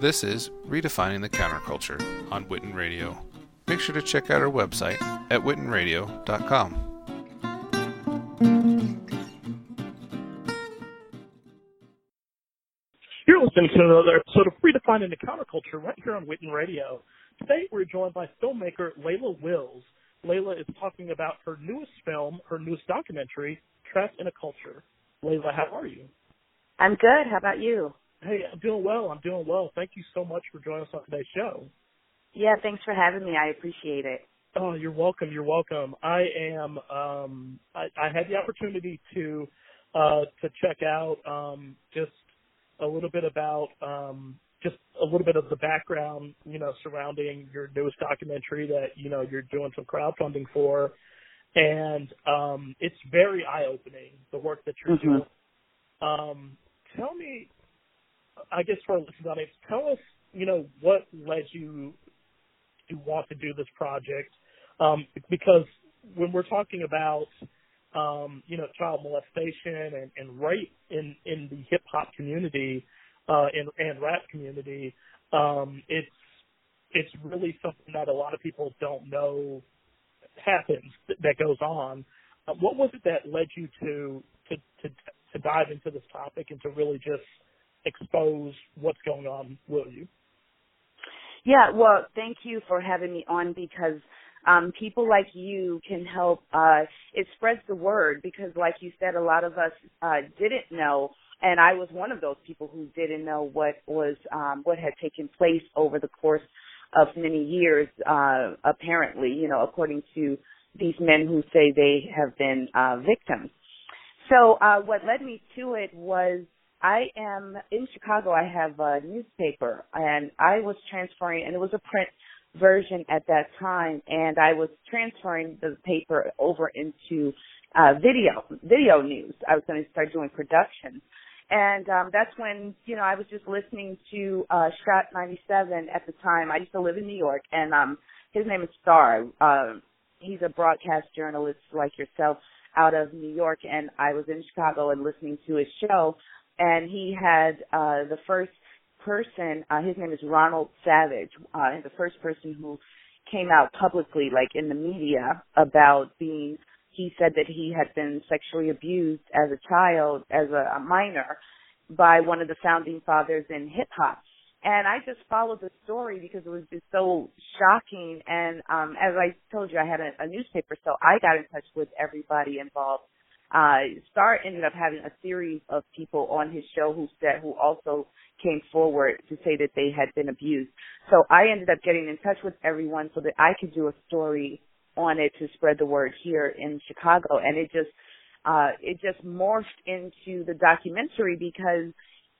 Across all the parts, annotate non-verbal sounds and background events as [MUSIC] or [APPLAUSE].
This is Redefining the Counterculture on Witten Radio. Make sure to check out our website at wittenradio.com. You're listening to another episode of Redefining the Counterculture right here on Witten Radio. Today we're joined by filmmaker Layla Wills. Layla is talking about her newest film, her newest documentary, Trapped in a Culture. Layla, how are you? I'm good. How about you? Hey, I'm doing well. I'm doing well. Thank you so much for joining us on today's show. Yeah, thanks for having me. I appreciate it. Oh, you're welcome. You're welcome. I am. Um, I, I had the opportunity to uh, to check out um, just a little bit about um, just a little bit of the background, you know, surrounding your newest documentary that you know you're doing some crowdfunding for, and um, it's very eye opening the work that you're mm-hmm. doing. Um, tell me I guess for our listeners tell us, you know, what led you to want to do this project? Um, because when we're talking about, um, you know, child molestation and, and rape in, in the hip hop community, uh, and, and rap community, um, it's, it's really something that a lot of people don't know happens that goes on. Uh, what was it that led you to, to, to, to dive into this topic and to really just expose what's going on, will you? Yeah, well, thank you for having me on because um, people like you can help. Uh, it spreads the word because, like you said, a lot of us uh, didn't know, and I was one of those people who didn't know what was um, what had taken place over the course of many years. Uh, apparently, you know, according to these men who say they have been uh, victims. So, uh, what led me to it was I am in Chicago. I have a newspaper, and I was transferring, and it was a print version at that time, and I was transferring the paper over into uh, video, video news. I was going to start doing production, and um, that's when you know I was just listening to uh, Hot 97 at the time. I used to live in New York, and um, his name is Star. Uh, he's a broadcast journalist like yourself out of New York, and I was in Chicago and listening to his show and he had uh the first person uh his name is Ronald Savage uh and the first person who came out publicly like in the media about being he said that he had been sexually abused as a child as a, a minor by one of the founding fathers in hip hop. And I just followed the story because it was just so shocking. And um as I told you I had a, a newspaper so I got in touch with everybody involved uh, Star ended up having a series of people on his show who said, who also came forward to say that they had been abused. So I ended up getting in touch with everyone so that I could do a story on it to spread the word here in Chicago. And it just, uh, it just morphed into the documentary because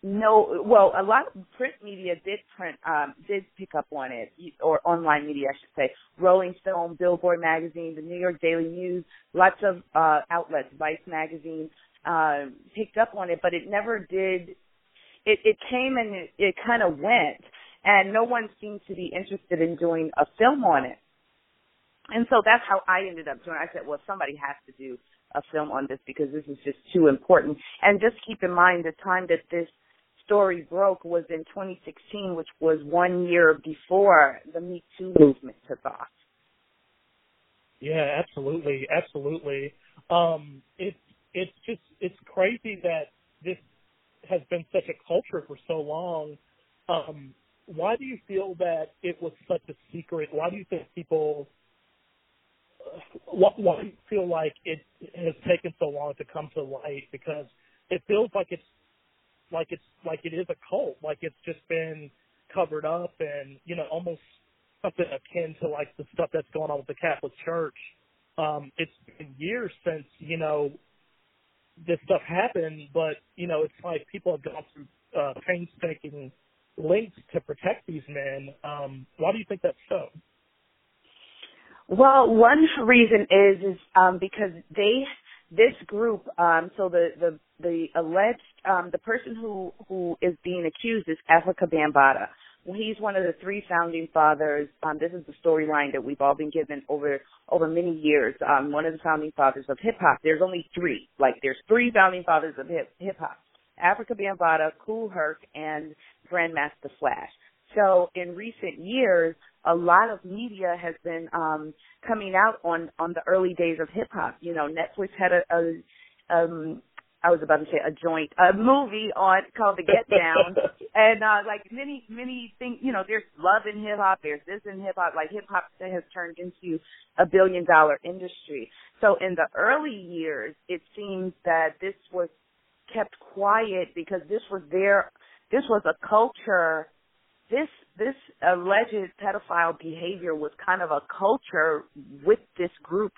no, well, a lot of print media did print, um, did pick up on it, or online media, I should say. Rolling Stone, Billboard magazine, the New York Daily News, lots of uh, outlets, Vice magazine, uh, picked up on it, but it never did. It, it came and it, it kind of went, and no one seemed to be interested in doing a film on it. And so that's how I ended up doing. it. I said, well, somebody has to do a film on this because this is just too important. And just keep in mind the time that this story broke was in 2016, which was one year before the Me Too movement took off. Yeah, absolutely, absolutely. Um, it's it's just it's crazy that this has been such a culture for so long. Um, why do you feel that it was such a secret? Why do you think people? Uh, why, why do you feel like it has taken so long to come to light? Because it feels like it's like it's like it is a cult, like it's just been covered up and you know almost something akin to like the stuff that's going on with the Catholic Church. Um, it's been years since you know this stuff happened, but you know it's like people have gone through uh, painstaking lengths to protect these men. Um, why do you think that's so? Well, one reason is is um, because they this group, um, so the the the alleged um, the person who who is being accused is Afrika Bambaataa. Well, he's one of the three founding fathers. Um, this is the storyline that we've all been given over over many years. Um, one of the founding fathers of hip hop. There's only three. Like there's three founding fathers of hip hip hop: Afrika Bambaataa, Kool Herc, and Grandmaster Flash. So in recent years, a lot of media has been um coming out on on the early days of hip hop. You know, Netflix had a, a um I was about to say a joint, a movie on called The Get Down, [LAUGHS] and uh like many many things. You know, there's love in hip hop. There's this in hip hop. Like hip hop has turned into a billion dollar industry. So in the early years, it seems that this was kept quiet because this was their this was a culture. This this alleged pedophile behavior was kind of a culture with this group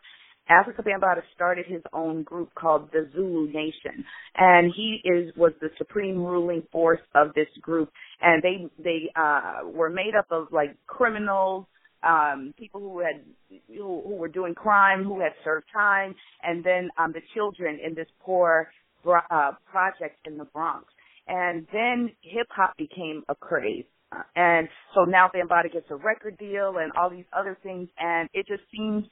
Afrika Bambaataa started his own group called the Zulu Nation, and he is was the supreme ruling force of this group. And they they uh, were made up of like criminals, um, people who had who, who were doing crime, who had served time, and then um, the children in this poor uh, project in the Bronx. And then hip hop became a craze. And so now Bambaataa gets a record deal and all these other things, and it just seems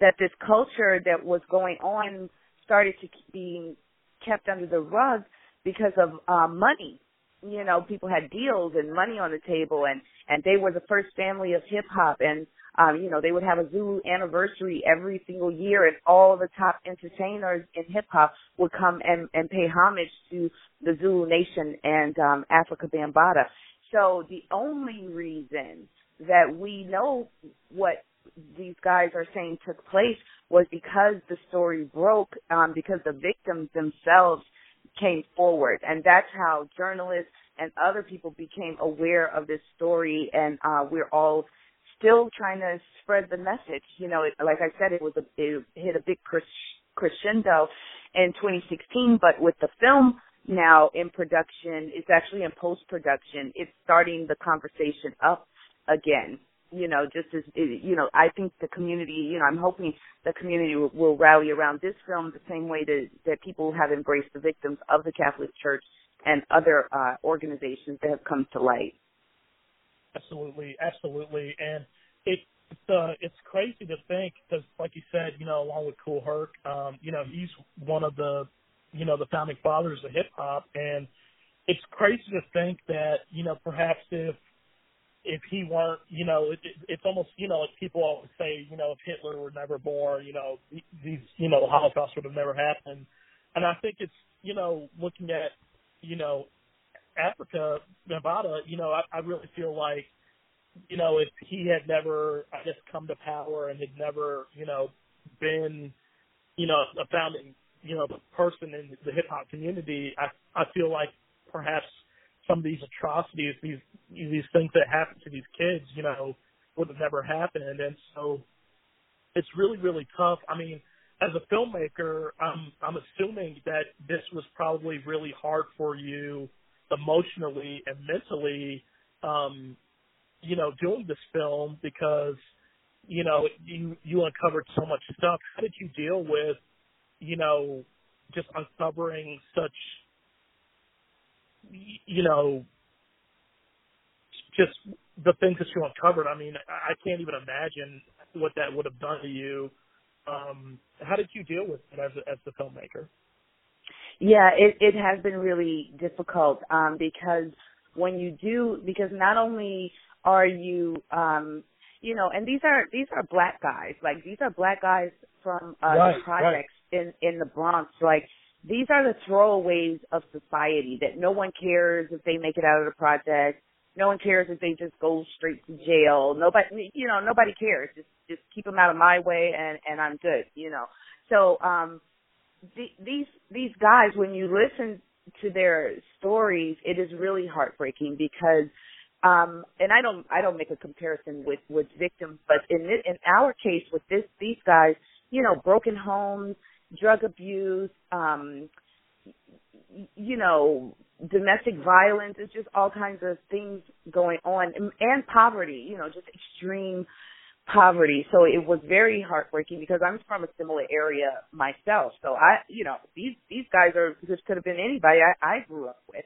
that this culture that was going on started to be kept under the rug because of uh, money. You know, people had deals and money on the table, and and they were the first family of hip hop, and um, you know they would have a Zulu anniversary every single year, and all the top entertainers in hip hop would come and and pay homage to the Zulu Nation and um, Afrika Bambaataa. So the only reason that we know what these guys are saying took place was because the story broke, um, because the victims themselves came forward. And that's how journalists and other people became aware of this story. And uh, we're all still trying to spread the message. You know, it, like I said, it was a, it hit a big crescendo in 2016, but with the film now in production, it's actually in post production. It's starting the conversation up again you know, just as you know, I think the community, you know, I'm hoping the community will, will rally around this film the same way that that people have embraced the victims of the Catholic Church and other uh, organizations that have come to light. Absolutely, absolutely, and it, it's uh, it's crazy to think because, like you said, you know, along with Kool Herc, um, you know, he's one of the, you know, the founding fathers of hip hop, and it's crazy to think that, you know, perhaps if if he weren't, you know, it, it, it's almost, you know, like people always say, you know, if Hitler were never born, you know, these, you know, the Holocaust would have never happened. And I think it's, you know, looking at, you know, Afrika, Bambaataa, you know, I, I really feel like, you know, if he had never, I guess, come to power and had never, you know, been, you know, a founding, you know, person in the hip hop community, I, I feel like perhaps some of these atrocities, these these things that happen to these kids, you know, would have never happened. And so it's really, really tough. I mean, as a filmmaker, I'm I'm assuming that this was probably really hard for you emotionally and mentally, um, you know, doing this film because, you know, you you uncovered so much stuff. How did you deal with, you know, just uncovering such you know, just the things that you uncovered. I mean, I can't even imagine what that would have done to you. Um, how did you deal with it as a, as the filmmaker? Yeah, it it has been really difficult um, because when you do, because not only are you, um, you know, and these are these are black guys, like these are black guys from uh, right, the projects right. In in the Bronx, like these are the throwaways of society that no one cares if they make it out of the project. No one cares if they just go straight to jail. Nobody, you know, nobody cares. Just, just keep them out of my way and, and I'm good, you know. So, um, the, these, these guys, when you listen to their stories, it is really heartbreaking because, um, and I don't, I don't make a comparison with, with victims, but in, in our case with this, these guys, you know, broken homes, drug abuse, um, you know, domestic violence. It's just all kinds of things going on, and, and poverty. You know, just extreme poverty. So it was very heartbreaking because I'm from a similar area myself. So I, you know, these these guys are this could have been anybody I, I grew up with,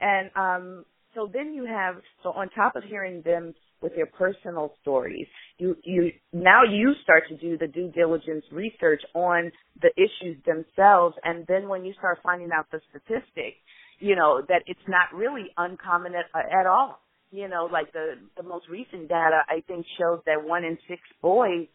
and um, so then you have so on top of hearing them with their personal stories. You you now you start to do the due diligence research on the issues themselves and then when you start finding out the statistics, you know, that it's not really uncommon at, at all. you know, like the the most recent data I think shows that one in six boys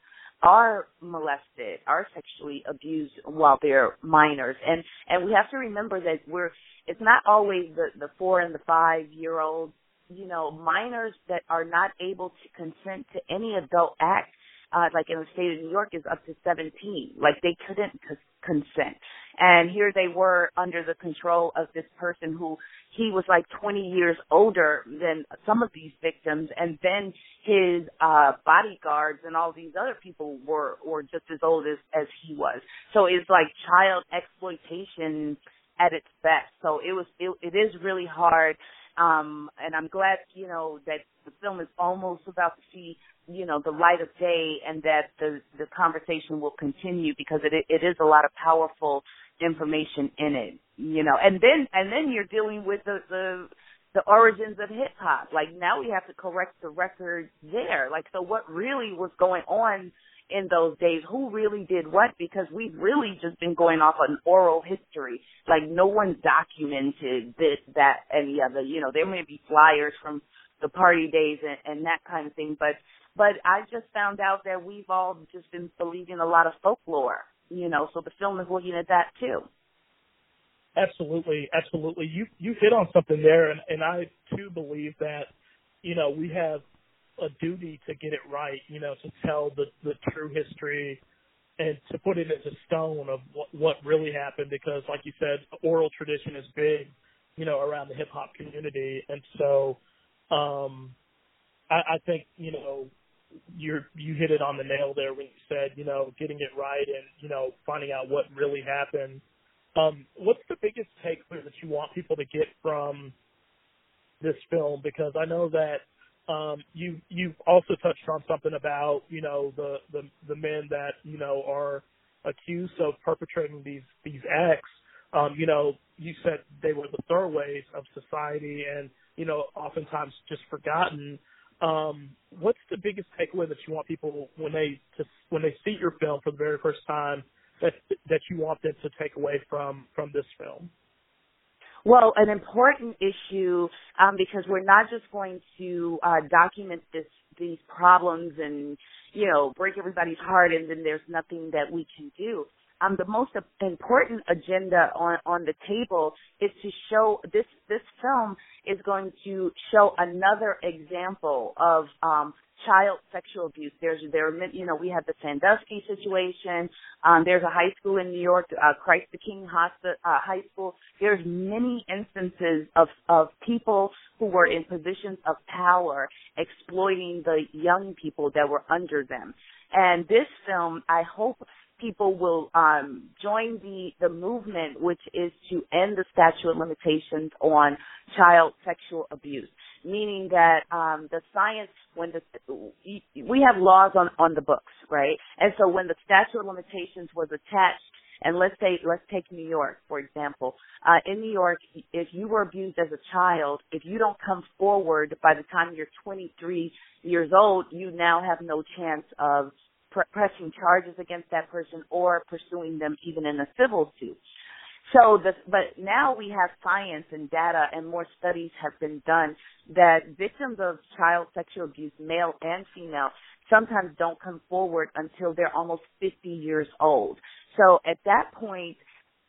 are molested, are sexually abused while they're minors. And and we have to remember that we're it's not always the the 4 and the 5 year olds, you know, minors that are not able to consent to any adult act uh, like in the state of New York is up to 17. Like they couldn't c- consent. And here they were under the control of this person who he was like 20 years older than some of these victims and then his uh bodyguards and all these other people were were just as old as as he was. So it's like child exploitation at its best. So it was it, it is really hard um and I'm glad, you know, that the film is almost about to see you know the light of day and that the the conversation will continue because it it is a lot of powerful information in it you know. And then and then you're dealing with the the the origins of hip hop. Like now we have to correct the record there. Like so what really was going on in those days who really did what because we've really just been going off an oral history like no one documented this that and the other you know there may be flyers from the party days and, and that kind of thing but but I just found out that we've all just been believing a lot of folklore, you know, so the film is looking at that too. Absolutely, absolutely. You you hit on something there and, and I too believe that, you know, we have a duty to get it right, you know, to tell the, the true history and to put it into stone of what, what really happened because like you said, oral tradition is big, you know, around the hip hop community. And so um I, I think, you know, you're you hit it on the nail there when you said you know getting it right and you know finding out what really happened. Um, what's the biggest takeaway that you want people to get from this film? Because I know that um, you you also touched on something about you know the the the men that you know are accused of perpetrating these these acts. Um, you know, you said they were the throwaways of society, and you know, oftentimes just forgotten um, what's the biggest takeaway that you want people when they to, when they see your film for the very first time that that you want them to take away from from this film? Well, an important issue um, because we're not just going to uh, document this these problems and you know break everybody's heart, and then there's nothing that we can do. Um, the most important agenda on, on the table is to show this this film is going to show another example of um, child sexual abuse. There's there are you know we have the Sandusky situation. Um, there's a high school in New York, uh, Christ the King Hospital, uh, High School. There's many instances of of people who were in positions of power exploiting the young people that were under them. And this film, I hope people will um, join the the movement, which is to end the statute of limitations on child sexual abuse. Meaning that um, the science, when the we have laws on on the books, right? And so when the statute of limitations was attached and let's say, let's take New York, for example. Uh, in New York, if you were abused as a child, if you don't come forward by the time you're 23 years old, you now have no chance of pressing charges against that person or pursuing them even in a civil suit. So the, but now we have science and data and more studies have been done that victims of child sexual abuse, male and female, sometimes don't come forward until they're almost 50 years old. So at that point,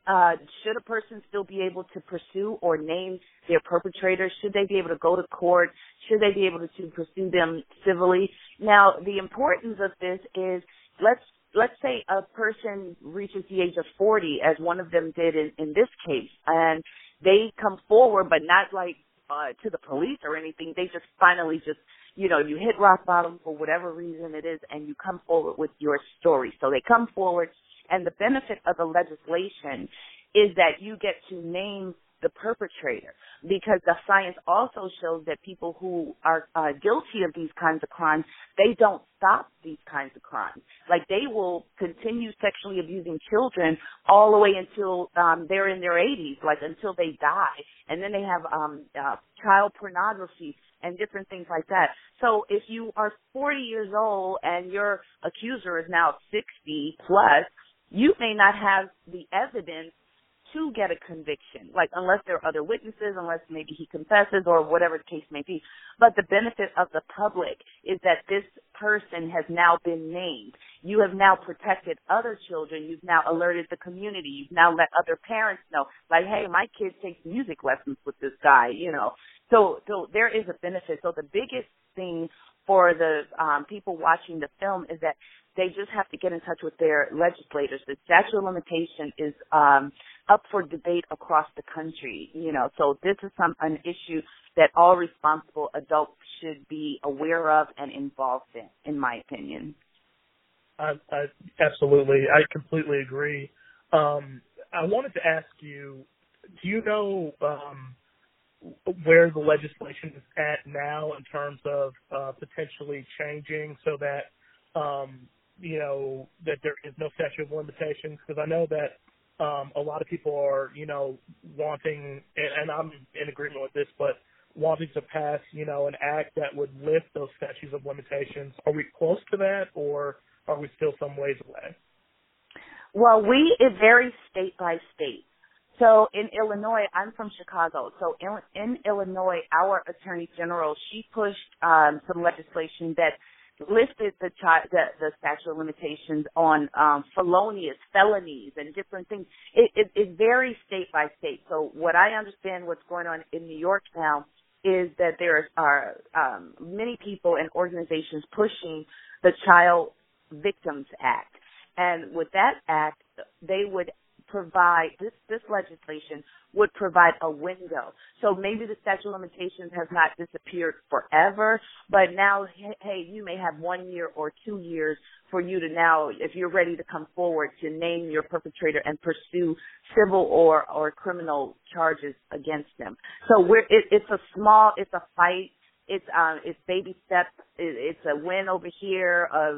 uh, should a person still be able to pursue or name their perpetrators? Should they be able to go to court? Should they be able to pursue them civilly? Now, the importance of this is let's let's say a person reaches the age of 40, as one of them did in, in this case, and they come forward, but not like uh, to the police or anything. They just finally just, you know, you hit rock bottom for whatever reason it is, and you come forward with your story. So they come forward and the benefit of the legislation is that you get to name the perpetrator because the science also shows that people who are uh, guilty of these kinds of crimes they don't stop these kinds of crimes. Like they will continue sexually abusing children all the way until um they're in their 80s like until they die. And then they have um uh, child pornography and different things like that. So if you are 40 years old and your accuser is now 60 plus you may not have the evidence to get a conviction, like unless there are other witnesses, unless maybe he confesses or whatever the case may be. But the benefit of the public is that this person has now been named. You have now protected other children. You've now alerted the community. You've now let other parents know, like, hey, my kid takes music lessons with this guy, you know. So, so there is a benefit. So the biggest thing for the um, people watching the film is that they just have to get in touch with their legislators. The statute of limitation is um, up for debate across the country. You know, so this is some an issue that all responsible adults should be aware of and involved in, in my opinion. I, I absolutely, I completely agree. Um, I wanted to ask you, do you know um, where the legislation is at now in terms of uh, potentially changing so that um, you know that there is no statute of limitations? Because I know that um, a lot of people are, you know, wanting, and, and I'm in agreement with this, but wanting to pass, you know, an act that would lift those statutes of limitations. Are we close to that, or are we still some ways away? Well, we it varies state by state. So in Illinois, I'm from Chicago. So in, in Illinois, our attorney general she pushed um, some legislation that lifted the, chi- the the statute of limitations on um, felonious felonies and different things. It, it, it varies state by state. So what I understand what's going on in New York now is that there are um, many people and organizations pushing the Child Victims Act, and with that act, they would provide this this legislation would provide a window. So maybe the statute of limitations has not disappeared forever, but now hey, you may have one year or two years for you to now, if you're ready to come forward, to name your perpetrator and pursue civil or or criminal charges against them. So we're it, it's a small, it's a fight it's um it's baby steps it, it's a win over here uh,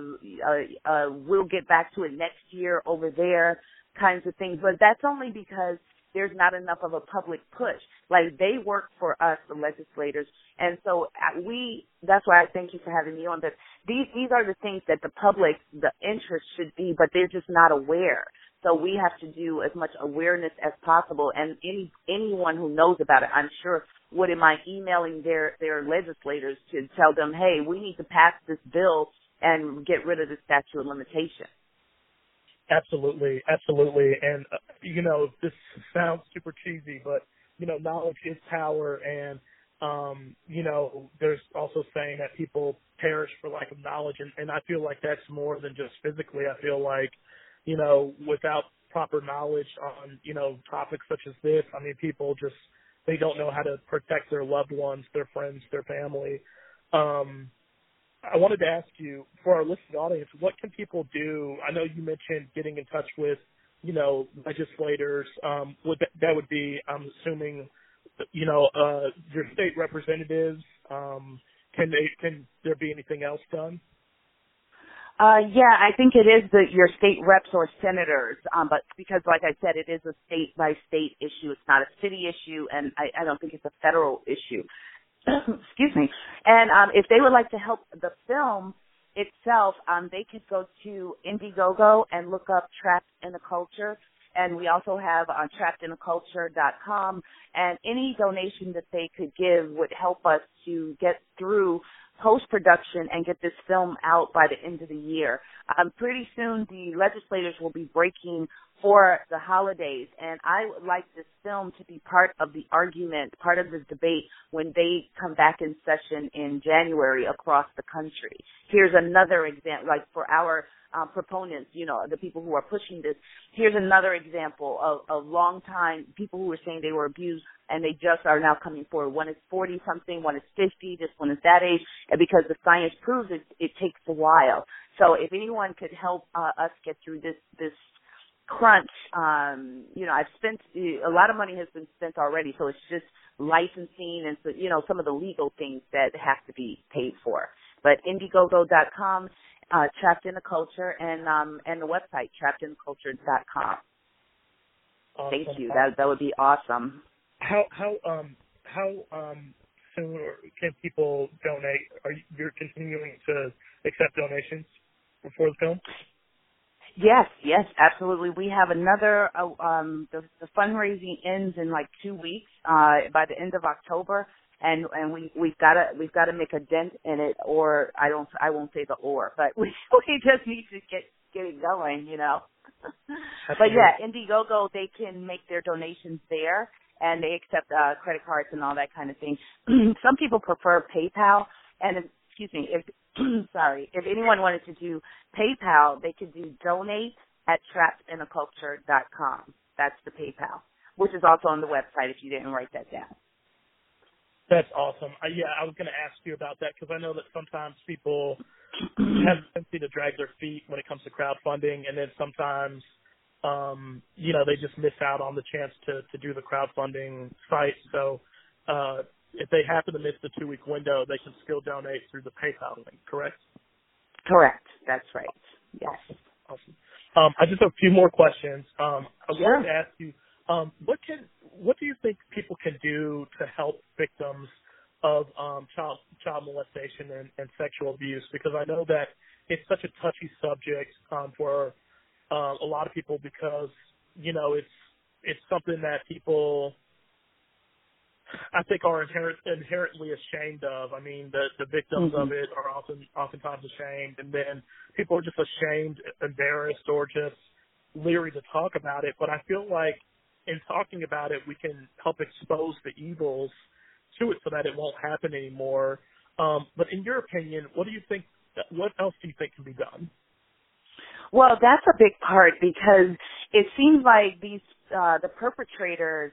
uh uh we'll get back to it next year over there kinds of things. But that's only because there's not enough of a public push. Like they work for us, the legislators, and so uh, we. That's why I thank you for having me on. That these these are the things that the public, the interest should be, but they're just not aware. So we have to do as much awareness as possible. And any anyone who knows about it, I'm sure, wouldn't mind emailing their their legislators to tell them, hey, we need to pass this bill and get rid of the statute of limitation. Absolutely, absolutely. And uh, you know, this sounds super cheesy, but you know, knowledge is power, and um, you know, there's also saying that people perish for lack of knowledge, and, and I feel like that's more than just physically. I feel like, you know, without proper knowledge on you know topics such as this, I mean, people just they don't know how to protect their loved ones, their friends, their family. Um, I wanted to ask you, for our listening audience, what can people do? I know you mentioned getting in touch with, you know, legislators. Um, would that, that would be, I'm assuming, you know, uh, your state representatives. Um, can they? Can there be anything else done? Uh, yeah, I think it is the, your state reps or senators, um, but because, like I said, it is a state by state issue. It's not a city issue, and I, I don't think it's a federal issue. [COUGHS] excuse me. And um, if they would like to help the film itself, um, they could go to Indiegogo and look up Trapped in the Culture. And we also have uh, trappedintheculture.com. And any donation that they could give would help us to get through post production and get this film out by the end of the year. Um, pretty soon, the legislators will be breaking for the holidays, and I would like this film to be part of the argument, part of the debate when they come back in session in January across the country. Here's another example, like for our uh, proponents, you know, the people who are pushing this. Here's another example of, of long time people who were saying they were abused and they just are now coming forward. One is 40 something, one is 50, this one is that age, and because the science proves it, it takes a while. So if anyone could help uh, us get through this, this crunch, um, you know, I've spent, a lot of money has been spent already, so it's just licensing and, so, you know, some of the legal things that have to be paid for. But Indiegogo.com, uh, Trapped in the Culture, and, um, and the website, trappedintheculture.com. Awesome. Thank you. That, that would be awesome. How, how, um, how, um, soon can people donate? Are you, you're continuing to accept donations for the film? Yes, yes, absolutely. We have another. Uh, um, the, the fundraising ends in like two weeks. Uh, by the end of October, and and we we've got to we've got to make a dent in it, or I don't I won't say the or, but [LAUGHS] we we just need to get get it going, you know. [LAUGHS] but yeah, Indiegogo they can make their donations there, and they accept uh, credit cards and all that kind of thing. [CLEARS THROAT] Some people prefer PayPal, and excuse me, if [CLEARS THROAT] sorry, if anyone wanted to do PayPal, they could do donate at trappedinaculture.com. That's the PayPal, which is also on the website if you didn't write that down. That's awesome. Uh, yeah, I was going to ask you about that because I know that sometimes people [CLEARS THROAT] have a tendency to drag their feet when it comes to crowdfunding, and then sometimes, um, you know, they just miss out on the chance to to do the crowdfunding site. So, uh, if they happen to miss the two week window, they can still donate through the PayPal link. Correct? Correct. That's right. Yes. Awesome. Um, I just have a few more questions. Um, I sure. wanted to ask you, um, what can what do you think people can do to help victims of um, child child molestation and, and sexual abuse? Because I know that it's such a touchy subject um, for uh, a lot of people because you know it's it's something that people I think are inherent, inherently ashamed of. I mean, the the victims mm-hmm. of it are often oftentimes ashamed, and then people are just ashamed, embarrassed, or just leery to talk about it. But I feel like in talking about it, we can help expose the evils to it so that it won't happen anymore. Um, but in your opinion, what do you think? What else do you think can be done? Well, that's a big part because it seems like these uh, the perpetrators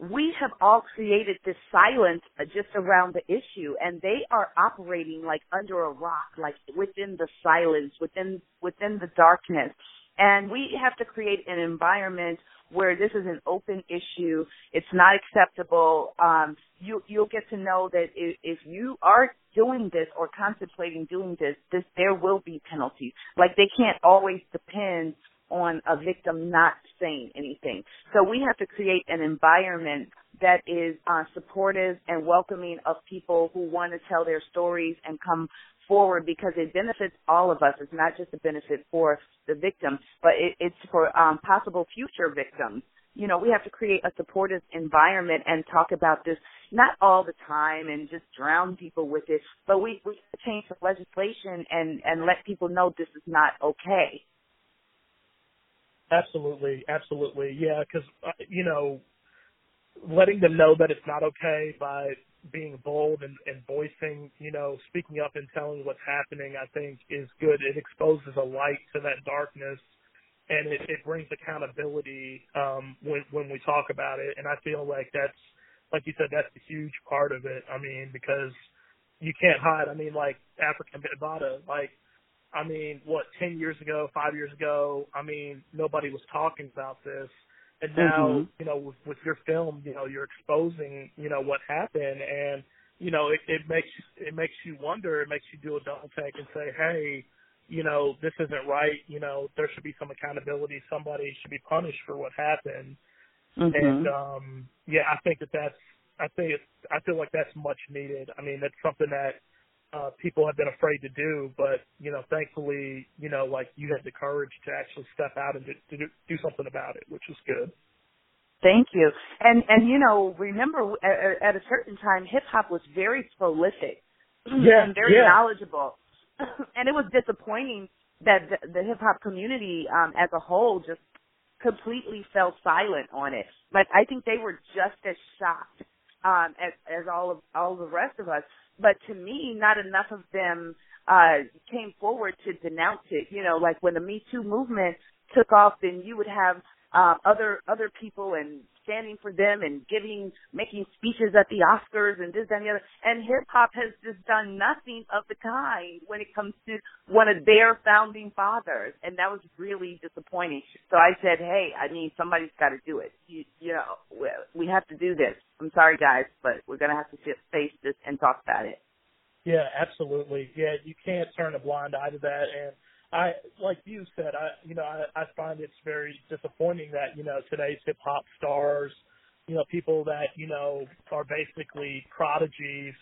we have all created this silence just around the issue and they are operating like under a rock like within the silence within within the darkness and we have to create an environment where this is an open issue. It's not acceptable. Um, you, you'll get to know that if, if you are doing this or contemplating doing this, this, there will be penalties. Like they can't always depend on a victim not saying anything. So we have to create an environment that is uh, supportive and welcoming of people who want to tell their stories and come forward because it benefits all of us. It's not just a benefit for the victim, but it, it's for um, possible future victims. You know, we have to create a supportive environment and talk about this not all the time and just drown people with it, but we we change the legislation and and let people know this is not okay. Absolutely, absolutely, yeah. Because uh, you know, letting them know that it's not okay by being bold and, and voicing, you know, speaking up and telling what's happening, I think is good. It exposes a light to that darkness and it, it brings accountability um when when we talk about it. And I feel like that's like you said, that's a huge part of it. I mean, because you can't hide. I mean, like Afrika Bambaataa, like I mean, what, ten years ago, five years ago, I mean, nobody was talking about this and now, mm-hmm. you know, with, with your film, you know, you're exposing, you know, what happened and, you know, it, it makes, it makes you wonder, it makes you do a double take and say, hey, you know, this isn't right, you know, there should be some accountability, somebody should be punished for what happened. Mm-hmm. And, um, yeah, I think that that's, I think it's, I feel like that's much needed. I mean, that's something that, uh, people have been afraid to do, but you know, thankfully, you know, like you had the courage to actually step out and to, to do, do something about it, which was good. Thank you. And and you know, remember at, at a certain time, hip hop was very prolific yeah, and very yeah. knowledgeable, [CLEARS THROAT] and it was disappointing that the, the hip hop community um, as a whole just completely fell silent on it. But I think they were just as shocked um, as as all of all the rest of us but to me, not enough of them uh came forward to denounce it. You know, like when the Me Too movement took off, then you would have uh, other other people and standing for them and giving making speeches at the Oscars and this and the other. And hip hop has just done nothing of the kind when it comes to one of their founding fathers, and that was really disappointing. So I said, hey, I mean, somebody's got to do it. You, you know, we, have to do this. I'm sorry, guys, but we're gonna have to face this and talk about it. Yeah, absolutely. Yeah, you can't turn a blind eye to that, and I like you said, I you know I, I find it's very disappointing that you know today's hip hop stars, you know people that you know are basically prodigies,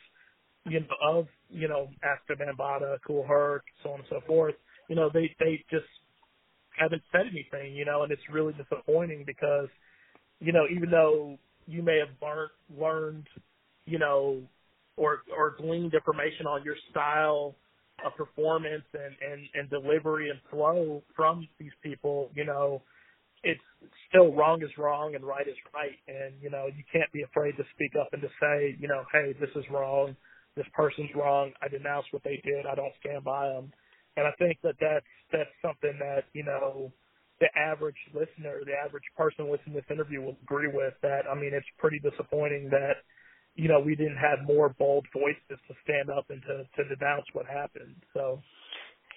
you know of you know Afrika Bambaataa, Kool Herc, so on and so forth. You know they they just haven't said anything, you know, and it's really disappointing because, you know, even though you may have learned learned, you know, or or gleaned information on your style of performance and and and delivery and flow from these people, you know, it's still wrong is wrong and right is right, and you know, you can't be afraid to speak up and to say, you know, hey, this is wrong, this person's wrong, I denounce what they did, I don't stand by them and I think that that's that's something that you know the average listener, the average person listening to this interview will agree with. That I mean, it's pretty disappointing that you know we didn't have more bold voices to stand up and to to denounce what happened. So.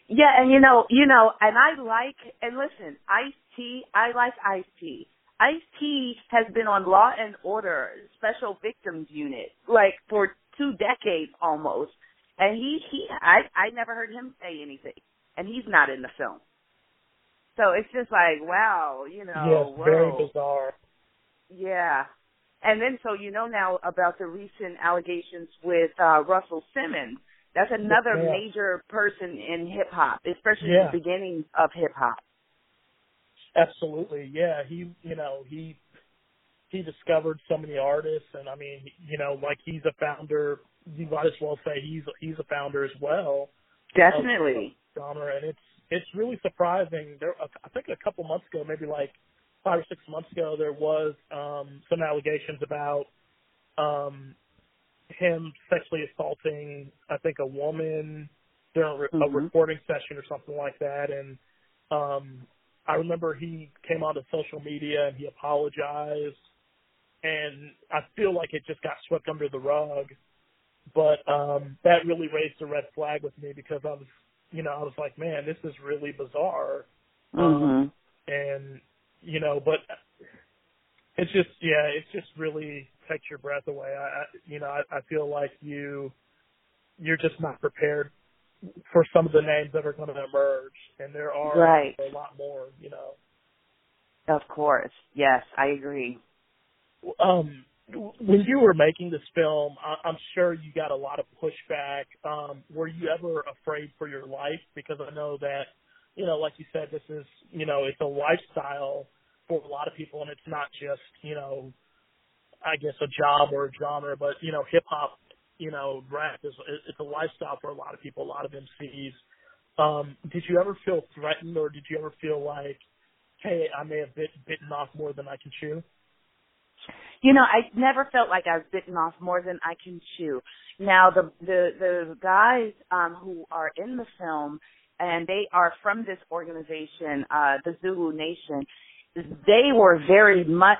Yeah, and you know, you know, and I like and listen, Ice T, I like Ice T. Ice T has been on Law and Order Special Victims Unit like for two decades almost. And he he I I never heard him say anything, and he's not in the film. So it's just like wow, you know, whoa. very bizarre. Yeah, and then so you know now about the recent allegations with uh Russell Simmons. That's another yeah. major person in hip hop, especially yeah. the beginning of hip hop. Absolutely, yeah. He, you know, he he discovered so many artists, and I mean, you know, like he's a founder you might as well say he's he's a founder as well. Definitely. Genre, and it's it's really surprising. There, I think a couple months ago, maybe like five or six months ago, there was um, some allegations about um, him sexually assaulting, I think, a woman during a, mm-hmm. recording session or something like that. And um, I remember he came onto social media and he apologized, and I feel like it just got swept under the rug but um that really raised a red flag with me because I was you know I was like man this is really bizarre mm-hmm. um, and you know but it's just yeah it's just really takes your breath away I, I you know I, I feel like you you're just not prepared for some of the names that are going to emerge and there are right. a lot more you know of course yes I agree um when you were making this film, I, I'm sure you got a lot of pushback. Um, were you ever afraid for your life? Because I know that, you know, like you said, this is, you know, it's a lifestyle for a lot of people, and it's not just, you know, I guess a job or a genre, but you know, hip hop, you know, rap is it's a lifestyle for a lot of people, a lot of MCs. Um, did you ever feel threatened, or did you ever feel like, hey, I may have bit, bitten off more than I can chew? you know, I never felt like I was bitten off more than I can chew. Now, the the the guys um, who are in the film, and they are from this organization, uh, the Zulu Nation. They were very much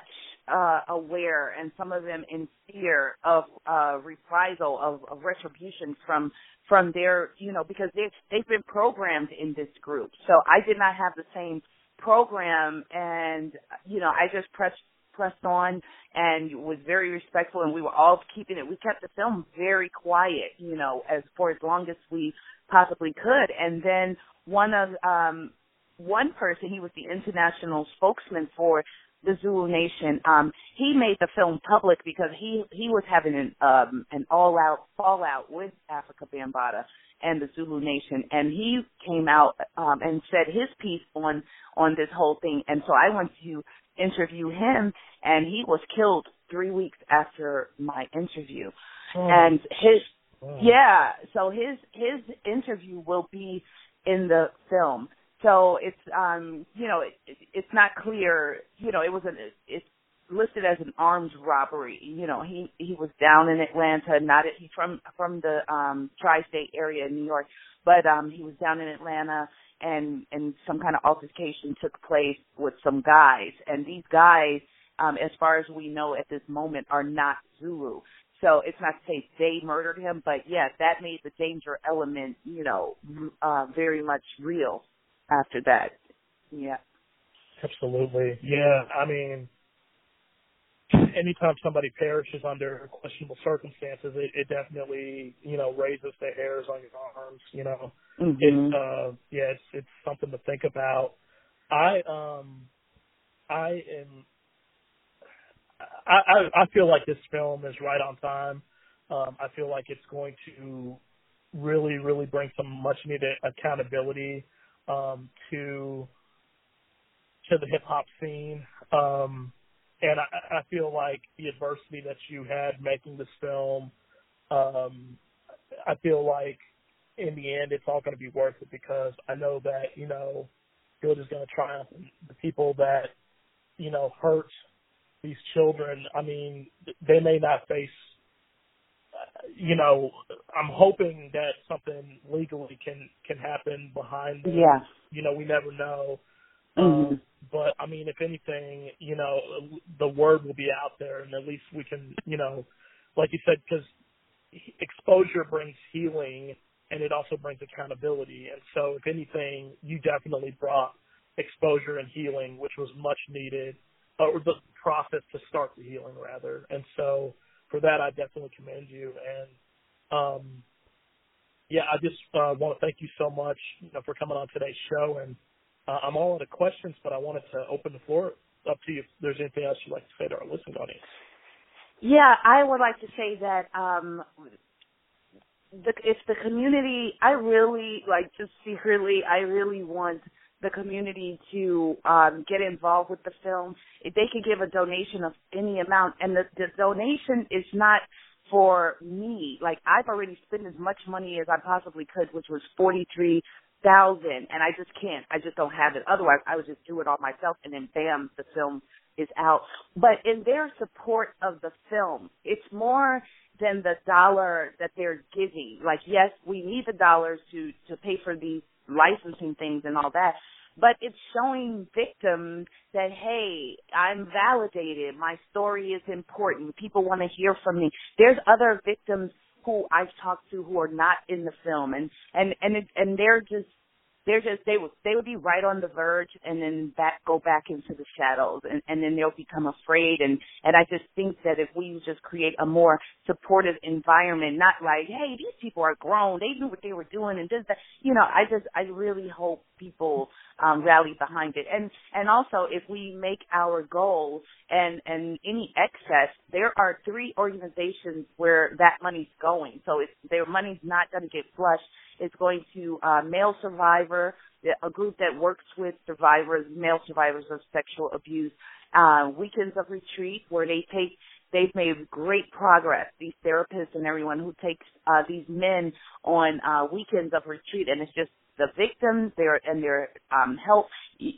uh, aware, and some of them in fear of uh, reprisal, of, of retribution from from their, you know, because they they've been programmed in this group. So I did not have the same program, and you know, I just pressed pressed on and was very respectful and we were all keeping it we kept the film very quiet you know as for as long as we possibly could and then one of um one person he was the international spokesman for the Zulu Nation um he made the film public because he he was having an um an all out fallout with Afrika Bambaataa and the Zulu Nation and he came out um and said his piece on on this whole thing and so I went to interview him and he was killed three weeks after my interview. Oh. And his wow. yeah, so his his interview will be in the film. So it's um you know it, it's not clear you know it was an it's listed as an armed robbery. You know he he was down in Atlanta, not at, he from from the um tri-state area in New York, but um he was down in Atlanta and and some kind of altercation took place with some guys and these guys um as far as we know at this moment are not Zulu. So it's not to say they murdered him, but yeah, that made the danger element, you know, uh very much real after that. Yeah. Absolutely. Yeah, I mean anytime somebody perishes under questionable circumstances, it, it definitely, you know, raises the hairs on your arms, you know. Mm-hmm. It's uh yeah, it's it's something to think about. I um I am I, I I feel like this film is right on time. Um I feel like it's going to really, really bring some much needed accountability um to to the hip hop scene. Um, and I, I feel like the adversity that you had making this film, um, I feel like in the end it's all going to be worth it because I know that you know good is going to triumph. The people that you know hurt these children, I mean, they may not face. You know, I'm hoping that something legally can can happen behind them. Yeah. You know, we never know. Mm-hmm. Um, but I mean, if anything, you know, the word will be out there, and at least we can, you know, like you said, because exposure brings healing, and it also brings accountability. And so, if anything, you definitely brought exposure and healing, which was much needed, or the process to start the healing rather. And so, for that, I definitely commend you. And um, yeah, I just uh, want to thank you so much you know, for coming on today's show and uh, I'm all out of questions, but I wanted to open the floor up to you if there's anything else you'd like to say to our listening audience. Yeah, I would like to say that um the if the community I really like just secretly I really want the community to um get involved with the film. If they could give a donation of any amount and the, the donation is not for me. Like I've already spent as much money as I possibly could, which was forty three thousand and I just can't. I just don't have it. Otherwise I would just do it all myself and then bam, the film is out. But in their support of the film, it's more than the dollar that they're giving. Like yes, we need the dollars to to pay for these licensing things and all that. But it's showing victims that, hey, I'm validated. My story is important. People want to hear from me. There's other victims who I've talked to who are not in the film, and and and it, and they're just they're just they would they would be right on the verge and then back go back into the shadows and and then they'll become afraid. And and I just think that if we just create a more supportive environment not like hey these people are grown. They knew what they were doing and just that. You know I just I really hope people um rally behind it. And and also if we make our goal and and any excess there are three organizations where that money's going. So if their money's not going to get flushed it's going to uh, male survivor, a group that works with survivors, male survivors of sexual abuse. Uh, weekends of retreat where they take they've made great progress. These therapists and everyone who takes uh, these men on uh, weekends of retreat, and it's just the victims, their and their um, help,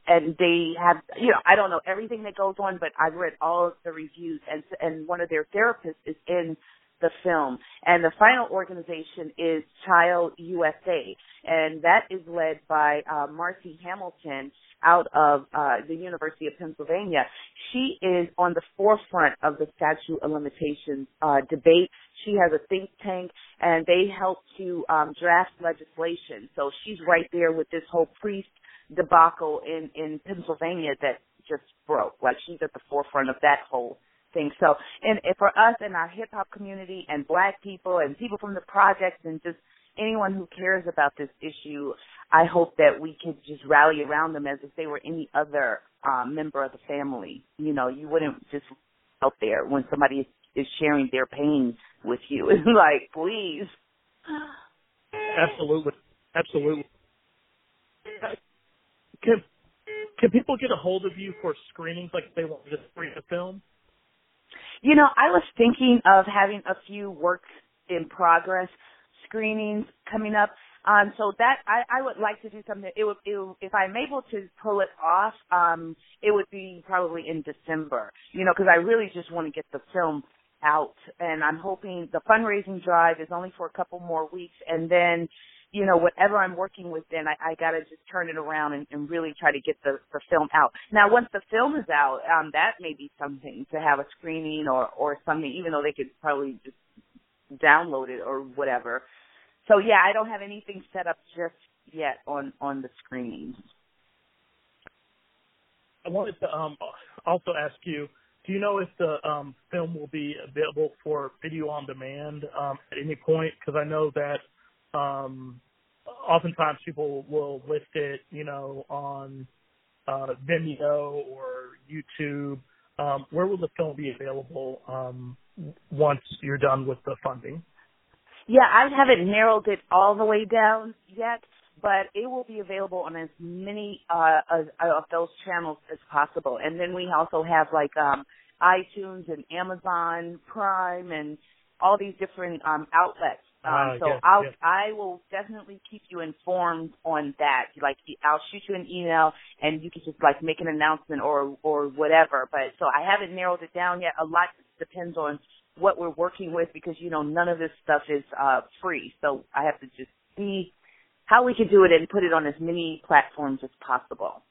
and they have you know I don't know everything that goes on, but I've read all of the reviews, and and one of their therapists is in the film. And the final organization is Child USA, and that is led by uh, Marci Hamilton out of uh, the University of Pennsylvania. She is on the forefront of the statute of limitations uh, debate. She has a think tank, and they help to um, draft legislation. So she's right there with this whole priest debacle in in Pennsylvania that just broke. Like she's at the forefront of that whole thing. So, and, and for us in our hip hop community and black people and people from the projects and just anyone who cares about this issue, I hope that we could just rally around them as if they were any other um, member of the family. You know, you wouldn't just out there when somebody is, is sharing their pain with you. [LAUGHS] It's like, please. Absolutely, absolutely. Can can people get a hold of you for screenings, like if they want to screen a film? You know, I was thinking of having a few work in progress screenings coming up. Um, so that I, I would like to do something. It would, it would, if I'm able to pull it off, um, it would be probably in December. You know, because I really just want to get the film out, and I'm hoping the fundraising drive is only for a couple more weeks, and then you know, whatever I'm working with, then I, I got to just turn it around and, and really try to get the, the film out. Now, once the film is out, um, that may be something to have a screening or, or something, even though they could probably just download it or whatever. So yeah, I don't have anything set up just yet on, on the screenings. I wanted to um, also ask you, do you know if the um, film will be available for video on demand um, at any point? Because I know that um, oftentimes people will list it, you know, on uh, Vimeo or YouTube. Um, where will the film be available um, once you're done with the funding? Yeah, I haven't narrowed it all the way down yet, but it will be available on as many uh, of, those channels as possible. And then we also have like um, iTunes and Amazon Prime and all these different um, outlets. Um, uh, so yes, I'll yes. I will definitely keep you informed on that. Like I'll shoot you an email and you can just like make an announcement or or whatever. But so I haven't narrowed it down yet. A lot depends on what we're working with because you know none of this stuff is uh free. So I have to just see how we can do it and put it on as many platforms as possible.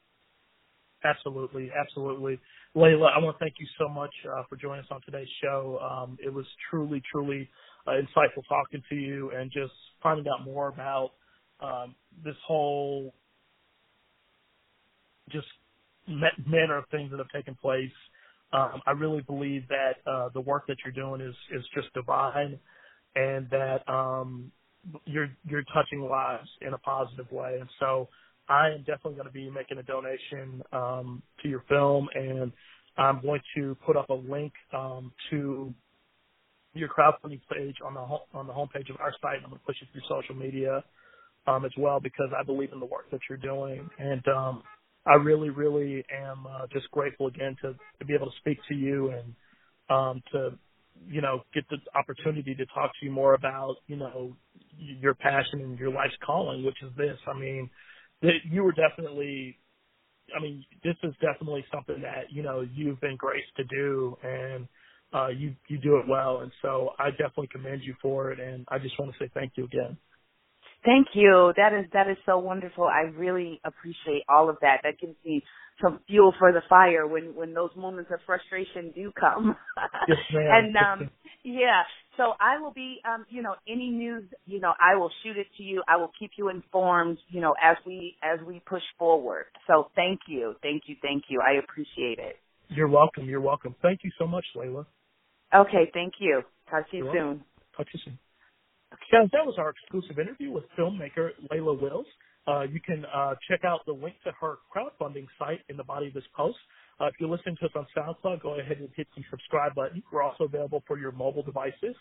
Absolutely, absolutely. Layla, I want to thank you so much uh, for joining us on today's show. Um, it was truly, truly uh, insightful talking to you and just finding out more about um, this whole just ma- manner of things that have taken place. Um, I really believe that uh, the work that you're doing is is just divine, and that um, you're you're touching lives in a positive way. And so, I am definitely going to be making a donation um, to your film, and I'm going to put up a link um, to your crowdfunding page on the home, on the homepage of our site. I'm going to push it through social media um, as well because I believe in the work that you're doing, and um, I really, really am uh, just grateful again to, to be able to speak to you and um, to you know get the opportunity to talk to you more about you know your passion and your life's calling, which is this. I mean, that you were definitely. I mean, this is definitely something that you know you've been graced to do, and uh, you you do it well, and so I definitely commend you for it, and I just want to say thank you again. Thank you. That is that is so wonderful. I really appreciate all of that. That gives me some fuel for the fire when when those moments of frustration do come. [LAUGHS] Yes, ma'am. and um yeah, so I will be um you know any news, you know, I will shoot it to you. I will keep you informed, you know, as we as we push forward. So thank you. Thank you. Thank you. I appreciate it. You're welcome. You're welcome. Thank you so much, Layla. Okay, thank you. Talk to you You're soon. welcome. Talk to you soon. Guys, that was our exclusive interview with filmmaker Layla Wills. Uh, you can uh, check out the link to her crowdfunding site in the body of this post. Uh, if you're listening to us on SoundCloud, go ahead and hit the subscribe button. We're also available for your mobile devices.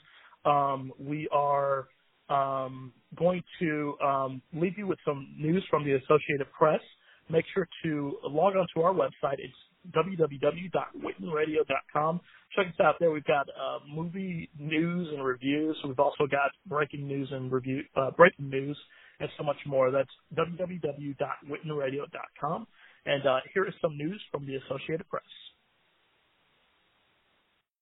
Um, we are um, going to um, leave you with some news from the Associated Press. Make sure to log on to our website. It's www.wittenradio.com. Check us out there. We've got uh, movie news and reviews. We've also got breaking news and review, uh, breaking news, and so much more. That's www.wittenradio.com. And uh, here is some news from the Associated Press.